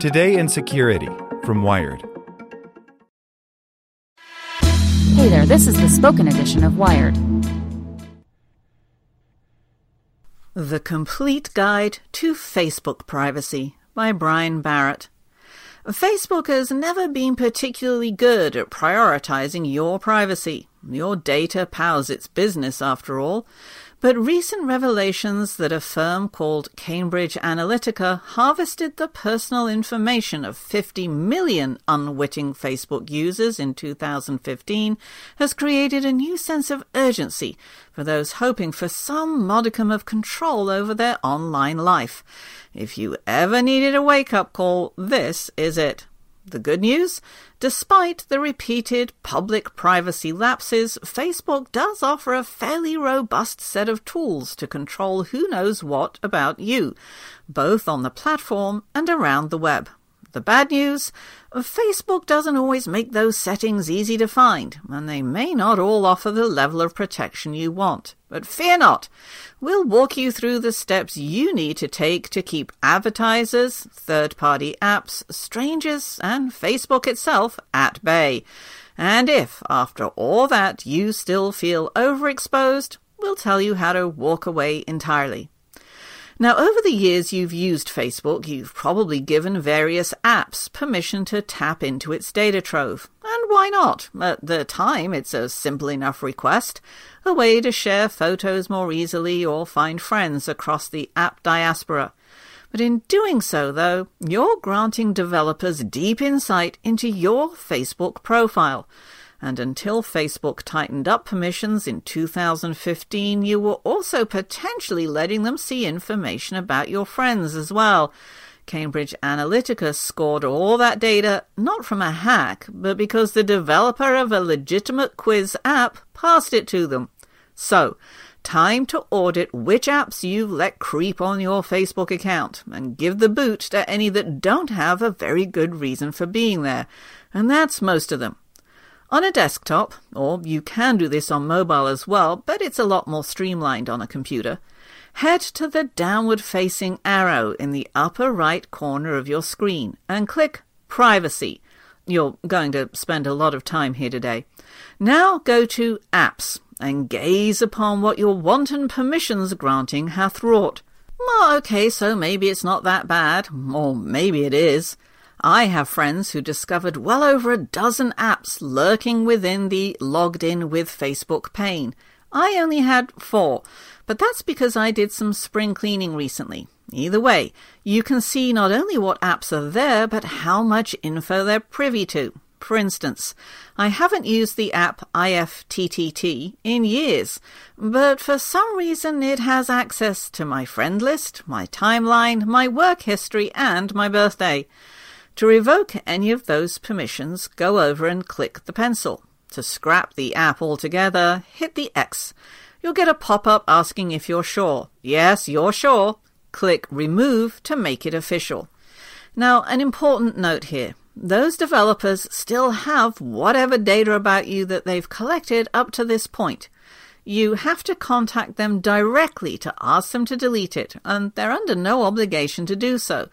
Today in Security from Wired. Hey there, this is the spoken edition of Wired. The Complete Guide to Facebook Privacy by Brian Barrett. Facebook has never been particularly good at prioritizing your privacy. Your data powers its business, after all. But recent revelations that a firm called Cambridge Analytica harvested the personal information of 50 million unwitting Facebook users in 2015 has created a new sense of urgency for those hoping for some modicum of control over their online life. If you ever needed a wake up call, this is it. The good news? Despite the repeated public privacy lapses, Facebook does offer a fairly robust set of tools to control who knows what about you, both on the platform and around the web. The bad news? Facebook doesn't always make those settings easy to find, and they may not all offer the level of protection you want. But fear not. We'll walk you through the steps you need to take to keep advertisers, third party apps, strangers, and Facebook itself at bay. And if, after all that, you still feel overexposed, we'll tell you how to walk away entirely. Now, over the years you've used Facebook, you've probably given various apps permission to tap into its data trove. And why not? At the time, it's a simple enough request, a way to share photos more easily or find friends across the app diaspora. But in doing so, though, you're granting developers deep insight into your Facebook profile and until Facebook tightened up permissions in 2015, you were also potentially letting them see information about your friends as well. Cambridge Analytica scored all that data not from a hack, but because the developer of a legitimate quiz app passed it to them. So, time to audit which apps you've let creep on your Facebook account and give the boot to any that don't have a very good reason for being there. And that's most of them. On a desktop, or you can do this on mobile as well, but it's a lot more streamlined on a computer, head to the downward facing arrow in the upper right corner of your screen and click Privacy. You're going to spend a lot of time here today. Now go to Apps and gaze upon what your wanton permissions granting hath wrought. Well, okay, so maybe it's not that bad, or maybe it is. I have friends who discovered well over a dozen apps lurking within the logged in with Facebook pane. I only had four, but that's because I did some spring cleaning recently. Either way, you can see not only what apps are there, but how much info they're privy to. For instance, I haven't used the app IFTTT in years, but for some reason it has access to my friend list, my timeline, my work history, and my birthday. To revoke any of those permissions, go over and click the pencil. To scrap the app altogether, hit the X. You'll get a pop-up asking if you're sure. Yes, you're sure. Click Remove to make it official. Now, an important note here. Those developers still have whatever data about you that they've collected up to this point. You have to contact them directly to ask them to delete it, and they're under no obligation to do so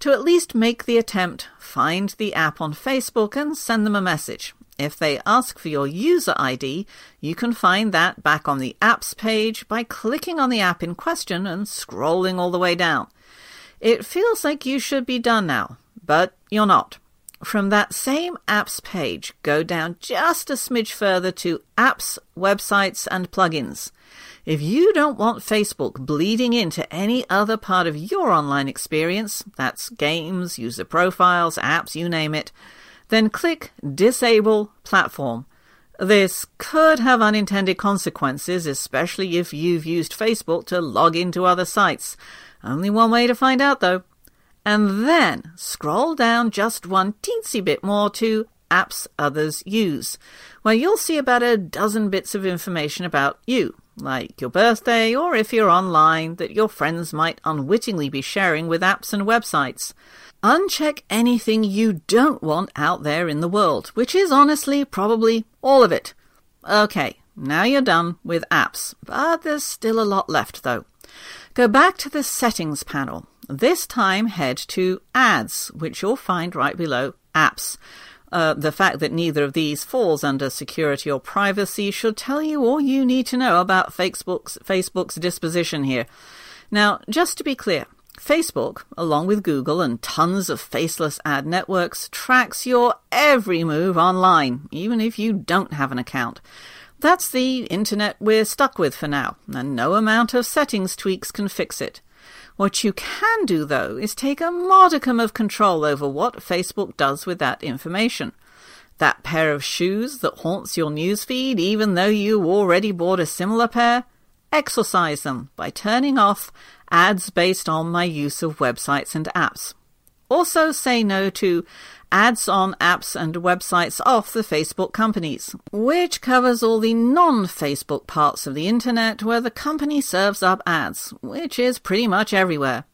to at least make the attempt, find the app on Facebook and send them a message. If they ask for your user ID, you can find that back on the apps page by clicking on the app in question and scrolling all the way down. It feels like you should be done now, but you're not. From that same apps page, go down just a smidge further to apps, websites, and plugins. If you don't want Facebook bleeding into any other part of your online experience, that's games, user profiles, apps, you name it, then click Disable Platform. This could have unintended consequences, especially if you've used Facebook to log into other sites. Only one way to find out, though. And then scroll down just one teensy bit more to Apps Others Use, where you'll see about a dozen bits of information about you like your birthday, or if you're online, that your friends might unwittingly be sharing with apps and websites. Uncheck anything you don't want out there in the world, which is honestly probably all of it. Okay, now you're done with apps, but there's still a lot left though. Go back to the settings panel This time head to Ads, which you'll find right below Apps. Uh, the fact that neither of these falls under security or privacy should tell you all you need to know about Facebook's, Facebook's disposition here. Now, just to be clear, Facebook, along with Google and tons of faceless ad networks, tracks your every move online, even if you don't have an account. That's the internet we're stuck with for now, and no amount of settings tweaks can fix it. What you can do, though, is take a modicum of control over what Facebook does with that information. That pair of shoes that haunts your newsfeed, even though you already bought a similar pair, exorcise them by turning off ads based on my use of websites and apps. Also, say no to ads on apps and websites off the Facebook companies, which covers all the non Facebook parts of the internet where the company serves up ads, which is pretty much everywhere.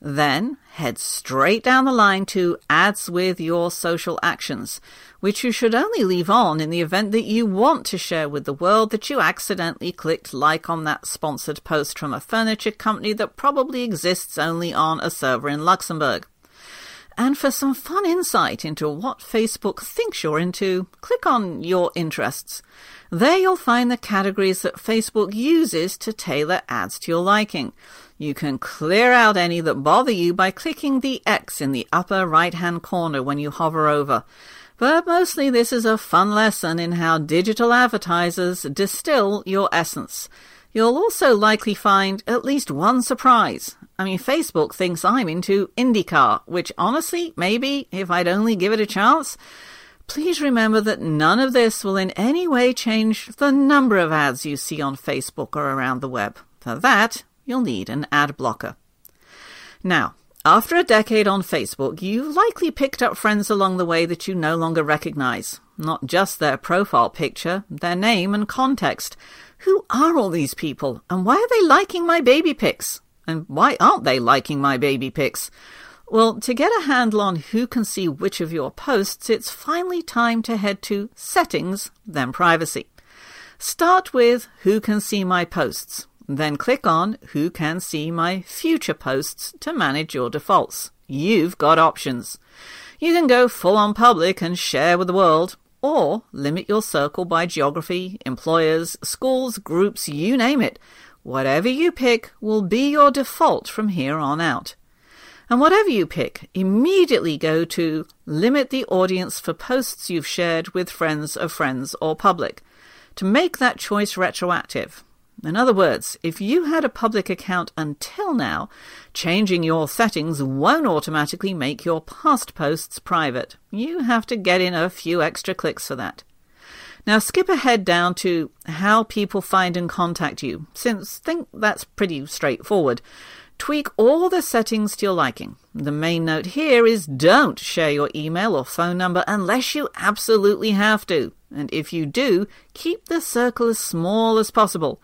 Then head straight down the line to ads with your social actions, which you should only leave on in the event that you want to share with the world that you accidentally clicked like on that sponsored post from a furniture company that probably exists only on a server in Luxembourg. And for some fun insight into what Facebook thinks you're into, click on Your Interests. There you'll find the categories that Facebook uses to tailor ads to your liking. You can clear out any that bother you by clicking the X in the upper right hand corner when you hover over. But mostly this is a fun lesson in how digital advertisers distill your essence. You'll also likely find at least one surprise. I mean, Facebook thinks I'm into IndyCar, which honestly, maybe, if I'd only give it a chance. Please remember that none of this will in any way change the number of ads you see on Facebook or around the web. For that, you'll need an ad blocker. Now, after a decade on Facebook, you've likely picked up friends along the way that you no longer recognize. Not just their profile picture, their name and context. Who are all these people, and why are they liking my baby pics? And why aren't they liking my baby pics? Well, to get a handle on who can see which of your posts, it's finally time to head to Settings, then Privacy. Start with Who Can See My Posts. Then click on Who Can See My Future Posts to manage your defaults. You've got options. You can go full on public and share with the world, or limit your circle by geography, employers, schools, groups, you name it. Whatever you pick will be your default from here on out. And whatever you pick, immediately go to Limit the audience for posts you've shared with friends of friends or public to make that choice retroactive. In other words, if you had a public account until now, changing your settings won't automatically make your past posts private. You have to get in a few extra clicks for that. Now skip ahead down to how people find and contact you, since think that's pretty straightforward. Tweak all the settings to your liking. The main note here is don't share your email or phone number unless you absolutely have to. And if you do, keep the circle as small as possible.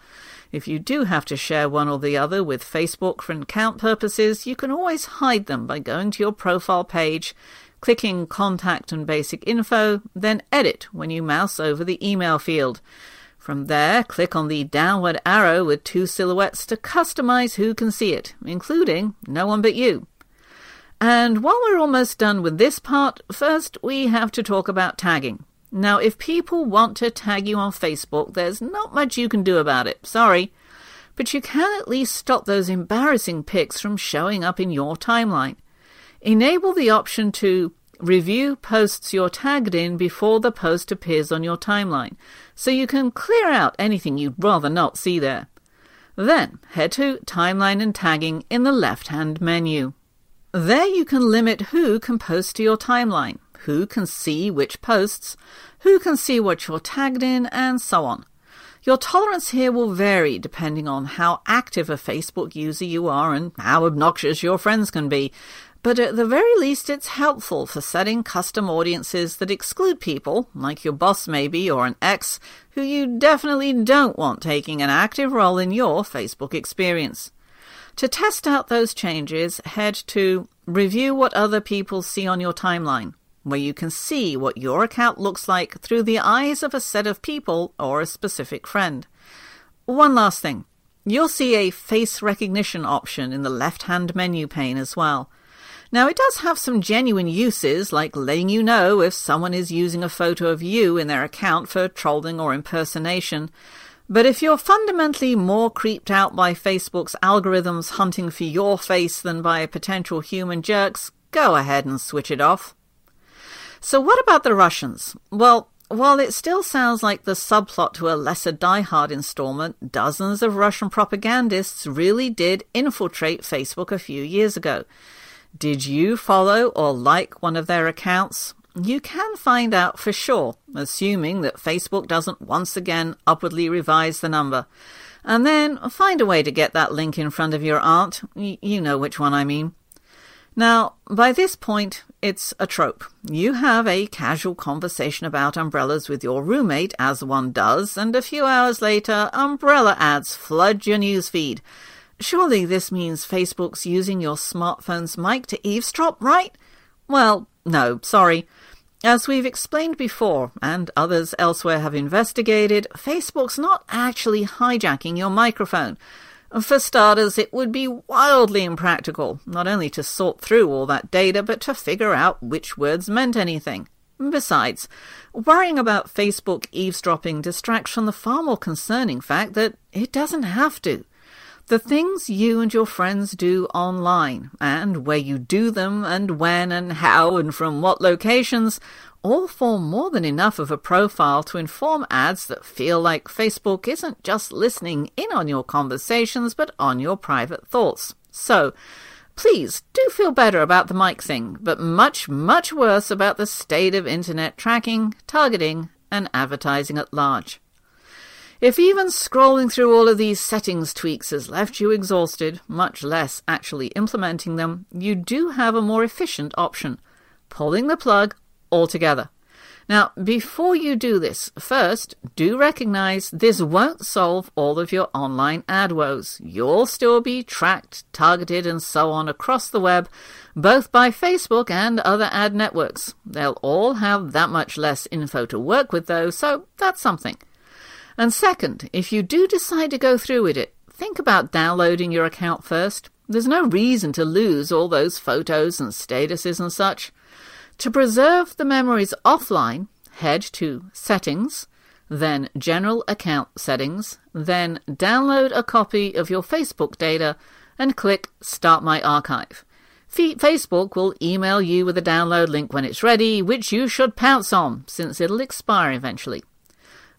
If you do have to share one or the other with Facebook for account purposes, you can always hide them by going to your profile page, clicking Contact and Basic Info, then Edit when you mouse over the email field. From there, click on the downward arrow with two silhouettes to customize who can see it, including no one but you. And while we're almost done with this part, first we have to talk about tagging. Now, if people want to tag you on Facebook, there's not much you can do about it. Sorry. But you can at least stop those embarrassing pics from showing up in your timeline. Enable the option to review posts you're tagged in before the post appears on your timeline, so you can clear out anything you'd rather not see there. Then head to Timeline and Tagging in the left hand menu. There you can limit who can post to your timeline who can see which posts, who can see what you're tagged in, and so on. Your tolerance here will vary depending on how active a Facebook user you are and how obnoxious your friends can be, but at the very least it's helpful for setting custom audiences that exclude people, like your boss maybe or an ex, who you definitely don't want taking an active role in your Facebook experience. To test out those changes, head to Review what other people see on your timeline where you can see what your account looks like through the eyes of a set of people or a specific friend. One last thing. You'll see a face recognition option in the left hand menu pane as well. Now, it does have some genuine uses, like letting you know if someone is using a photo of you in their account for trolling or impersonation. But if you're fundamentally more creeped out by Facebook's algorithms hunting for your face than by potential human jerks, go ahead and switch it off. So, what about the Russians? Well, while it still sounds like the subplot to a lesser Die Hard installment, dozens of Russian propagandists really did infiltrate Facebook a few years ago. Did you follow or like one of their accounts? You can find out for sure, assuming that Facebook doesn't once again upwardly revise the number. And then find a way to get that link in front of your aunt. Y- you know which one I mean. Now, by this point, it's a trope. You have a casual conversation about umbrellas with your roommate, as one does, and a few hours later, umbrella ads flood your newsfeed. Surely this means Facebook's using your smartphone's mic to eavesdrop, right? Well, no, sorry. As we've explained before, and others elsewhere have investigated, Facebook's not actually hijacking your microphone. For starters, it would be wildly impractical, not only to sort through all that data, but to figure out which words meant anything. Besides, worrying about Facebook eavesdropping distracts from the far more concerning fact that it doesn't have to. The things you and your friends do online, and where you do them, and when and how, and from what locations, all form more than enough of a profile to inform ads that feel like Facebook isn't just listening in on your conversations, but on your private thoughts. So, please do feel better about the mic thing, but much, much worse about the state of internet tracking, targeting, and advertising at large. If even scrolling through all of these settings tweaks has left you exhausted, much less actually implementing them, you do have a more efficient option pulling the plug altogether. Now, before you do this, first, do recognize this won't solve all of your online ad woes. You'll still be tracked, targeted, and so on across the web, both by Facebook and other ad networks. They'll all have that much less info to work with, though, so that's something. And second, if you do decide to go through with it, think about downloading your account first. There's no reason to lose all those photos and statuses and such. To preserve the memories offline, head to Settings, then General Account Settings, then download a copy of your Facebook data and click Start My Archive. Facebook will email you with a download link when it's ready, which you should pounce on, since it'll expire eventually.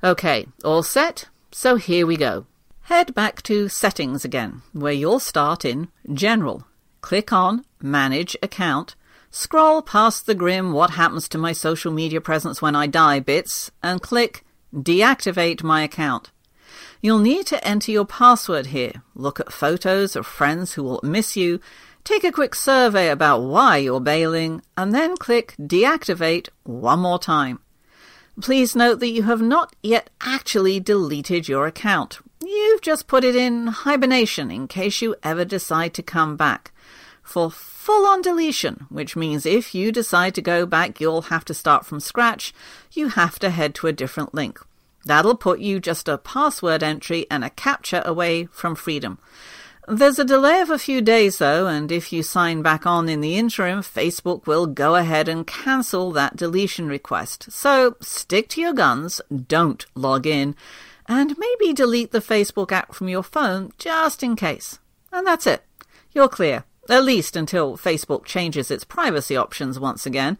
Okay, all set? So here we go. Head back to Settings again, where you'll start in General. Click on Manage Account Scroll past the grim What Happens to My Social Media Presence When I Die bits and click Deactivate My Account. You'll need to enter your password here, look at photos of friends who will miss you, take a quick survey about why you're bailing, and then click Deactivate one more time. Please note that you have not yet actually deleted your account. You've just put it in hibernation in case you ever decide to come back. For full on deletion, which means if you decide to go back, you'll have to start from scratch. You have to head to a different link. That'll put you just a password entry and a CAPTCHA away from freedom. There's a delay of a few days though, and if you sign back on in the interim, Facebook will go ahead and cancel that deletion request. So stick to your guns, don't log in, and maybe delete the Facebook app from your phone just in case. And that's it. You're clear at least until Facebook changes its privacy options once again.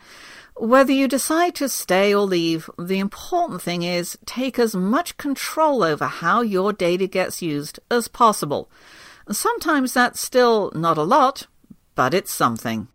Whether you decide to stay or leave, the important thing is take as much control over how your data gets used as possible. Sometimes that's still not a lot, but it's something.